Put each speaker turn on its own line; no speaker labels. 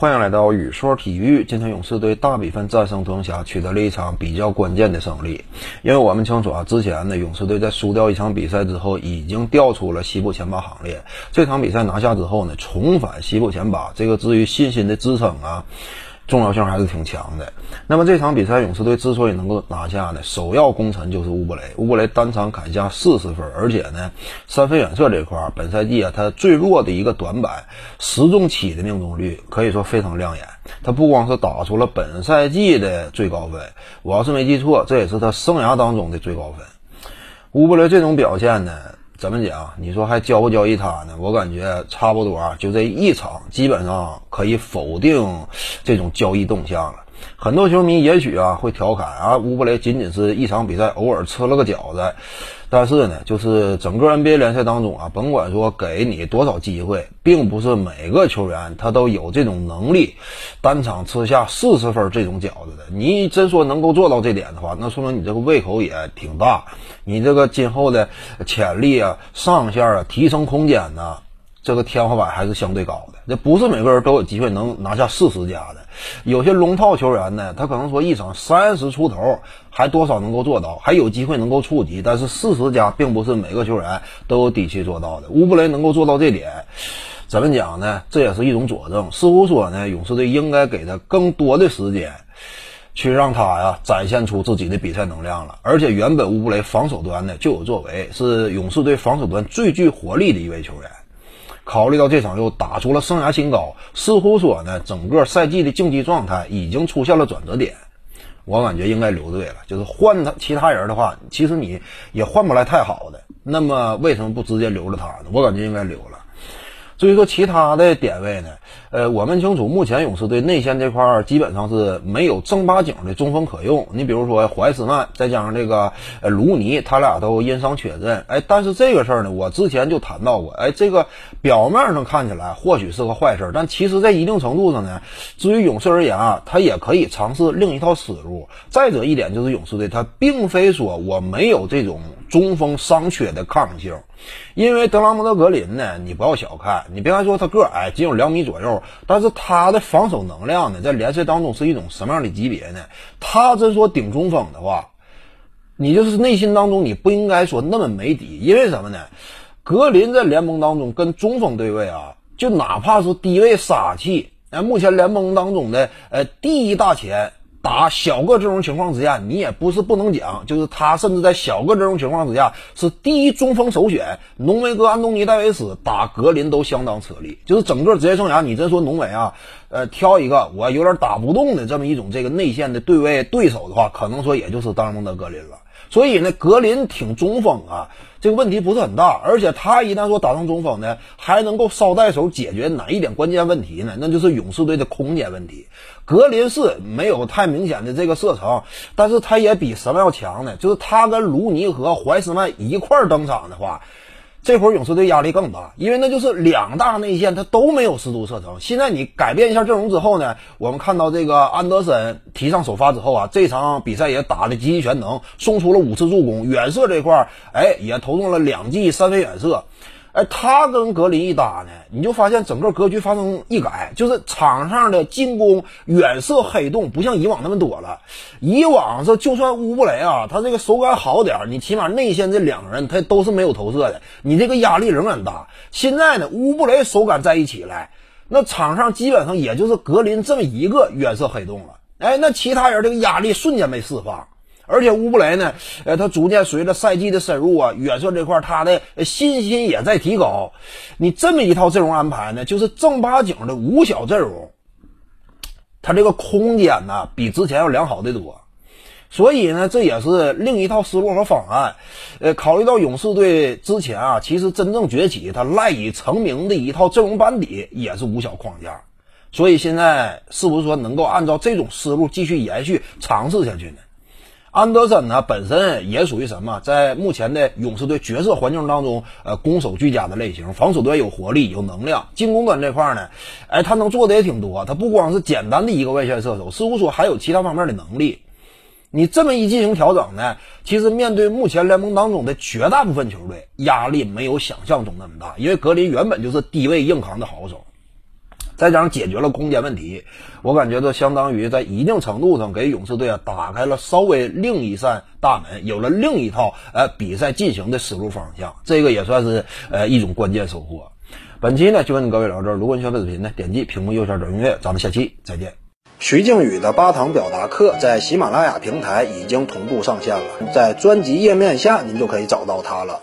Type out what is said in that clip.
欢迎来到宇硕体育。今天勇士队大比分战胜独行侠，取得了一场比较关键的胜利。因为我们清楚啊，之前呢，勇士队在输掉一场比赛之后，已经掉出了西部前八行列。这场比赛拿下之后呢，重返西部前八，这个至于信心的支撑啊。重要性还是挺强的。那么这场比赛，勇士队之所以能够拿下呢，首要功臣就是乌布雷。乌布雷单场砍下四十分，而且呢，三分远射这块儿，本赛季啊，他最弱的一个短板，十中七的命中率，可以说非常亮眼。他不光是打出了本赛季的最高分，我要是没记错，这也是他生涯当中的最高分。乌布雷这种表现呢？怎么讲？你说还交不交易他呢？我感觉差不多啊，就这一场，基本上可以否定这种交易动向了。很多球迷也许啊会调侃啊，乌布雷仅仅是一场比赛偶尔吃了个饺子，但是呢，就是整个 NBA 联赛当中啊，甭管说给你多少机会，并不是每个球员他都有这种能力单场吃下四十分这种饺子的。你真说能够做到这点的话，那说明你这个胃口也挺大，你这个今后的潜力啊、上限啊、提升空间呢，这个天花板还是相对高的。这不是每个人都有机会能拿下四十加的。有些龙套球员呢，他可能说一场三十出头，还多少能够做到，还有机会能够触及。但是四十加并不是每个球员都有底气做到的。乌布雷能够做到这点，怎么讲呢？这也是一种佐证。似乎说呢，勇士队应该给他更多的时间，去让他呀展现出自己的比赛能量了。而且原本乌布雷防守端呢就有作为，是勇士队防守端最具活力的一位球员。考虑到这场又打出了生涯新高，似乎说呢，整个赛季的竞技状态已经出现了转折点，我感觉应该留队了。就是换他其他人的话，其实你也换不来太好的。那么为什么不直接留着他呢？我感觉应该留了。至于说其他的点位呢？呃，我们清楚，目前勇士队内线这块基本上是没有正八经的中锋可用。你比如说怀斯曼，再加上这个呃卢尼，他俩都因伤缺阵。哎，但是这个事儿呢，我之前就谈到过。哎，这个表面上看起来或许是个坏事，但其实在一定程度上呢，至于勇士而言啊，他也可以尝试另一套思路。再者一点就是勇士队，他并非说我没有这种中锋伤缺的抗性，因为德拉蒙德格林呢，你不要小看，你别看说他个矮，仅有两米左右。但是他的防守能量呢，在联赛当中是一种什么样的级别呢？他真说顶中锋的话，你就是内心当中你不应该说那么没底，因为什么呢？格林在联盟当中跟中锋对位啊，就哪怕是低位杀气，哎，目前联盟当中的呃第一大前。打小个这种情况之下，你也不是不能讲，就是他甚至在小个这种情况之下是第一中锋首选。浓眉哥安东尼戴维斯打格林都相当吃力，就是整个职业生涯，你真说浓眉啊，呃，挑一个我有点打不动的这么一种这个内线的对位对手的话，可能说也就是当蒙德格林了。所以呢，格林挺中锋啊，这个问题不是很大，而且他一旦说打上中锋呢，还能够捎带手解决哪一点关键问题呢？那就是勇士队的空间问题。格林是没有太明显的这个射程，但是他也比什么要强呢？就是他跟卢尼和怀斯曼一块儿登场的话。这会儿勇士队压力更大，因为那就是两大内线他都没有十足射程。现在你改变一下阵容之后呢，我们看到这个安德森提上首发之后啊，这场比赛也打的极其全能，送出了五次助攻，远射这块儿哎也投中了两记三分远射。哎，他跟格林一搭呢，你就发现整个格局发生一改，就是场上的进攻远射黑洞不像以往那么多了。以往是就算乌布雷啊，他这个手感好点，你起码内线这两个人他都是没有投射的，你这个压力仍然大。现在呢，乌布雷手感在一起来，那场上基本上也就是格林这么一个远射黑洞了。哎，那其他人这个压力瞬间被释放。而且乌布雷呢，呃，他逐渐随着赛季的深入啊，远射这块他的信心也在提高。你这么一套阵容安排呢，就是正八经的五小阵容，他这个空间呢比之前要良好的多。所以呢，这也是另一套思路和方案。呃，考虑到勇士队之前啊，其实真正崛起，他赖以成名的一套阵容班底也是五小框架。所以现在是不是说能够按照这种思路继续延续尝试下去呢？安德森呢，本身也属于什么，在目前的勇士队角色环境当中，呃，攻守俱佳的类型，防守端有活力、有能量，进攻端这块呢，哎，他能做的也挺多。他不光是简单的一个外线射手，似乎说还有其他方面的能力。你这么一进行调整呢，其实面对目前联盟当中的绝大部分球队，压力没有想象中那么大，因为格林原本就是低位硬扛的好手。再加上解决了空间问题，我感觉这相当于在一定程度上给勇士队啊打开了稍微另一扇大门，有了另一套呃比赛进行的思路方向，这个也算是呃一种关键收获。本期呢就跟各位聊这儿，如果你喜欢本视频呢，点击屏幕右下角订阅，咱们下期再见。徐静宇的八堂表达课在喜马拉雅平台已经同步上线了，在专辑页面下您就可以找到它了。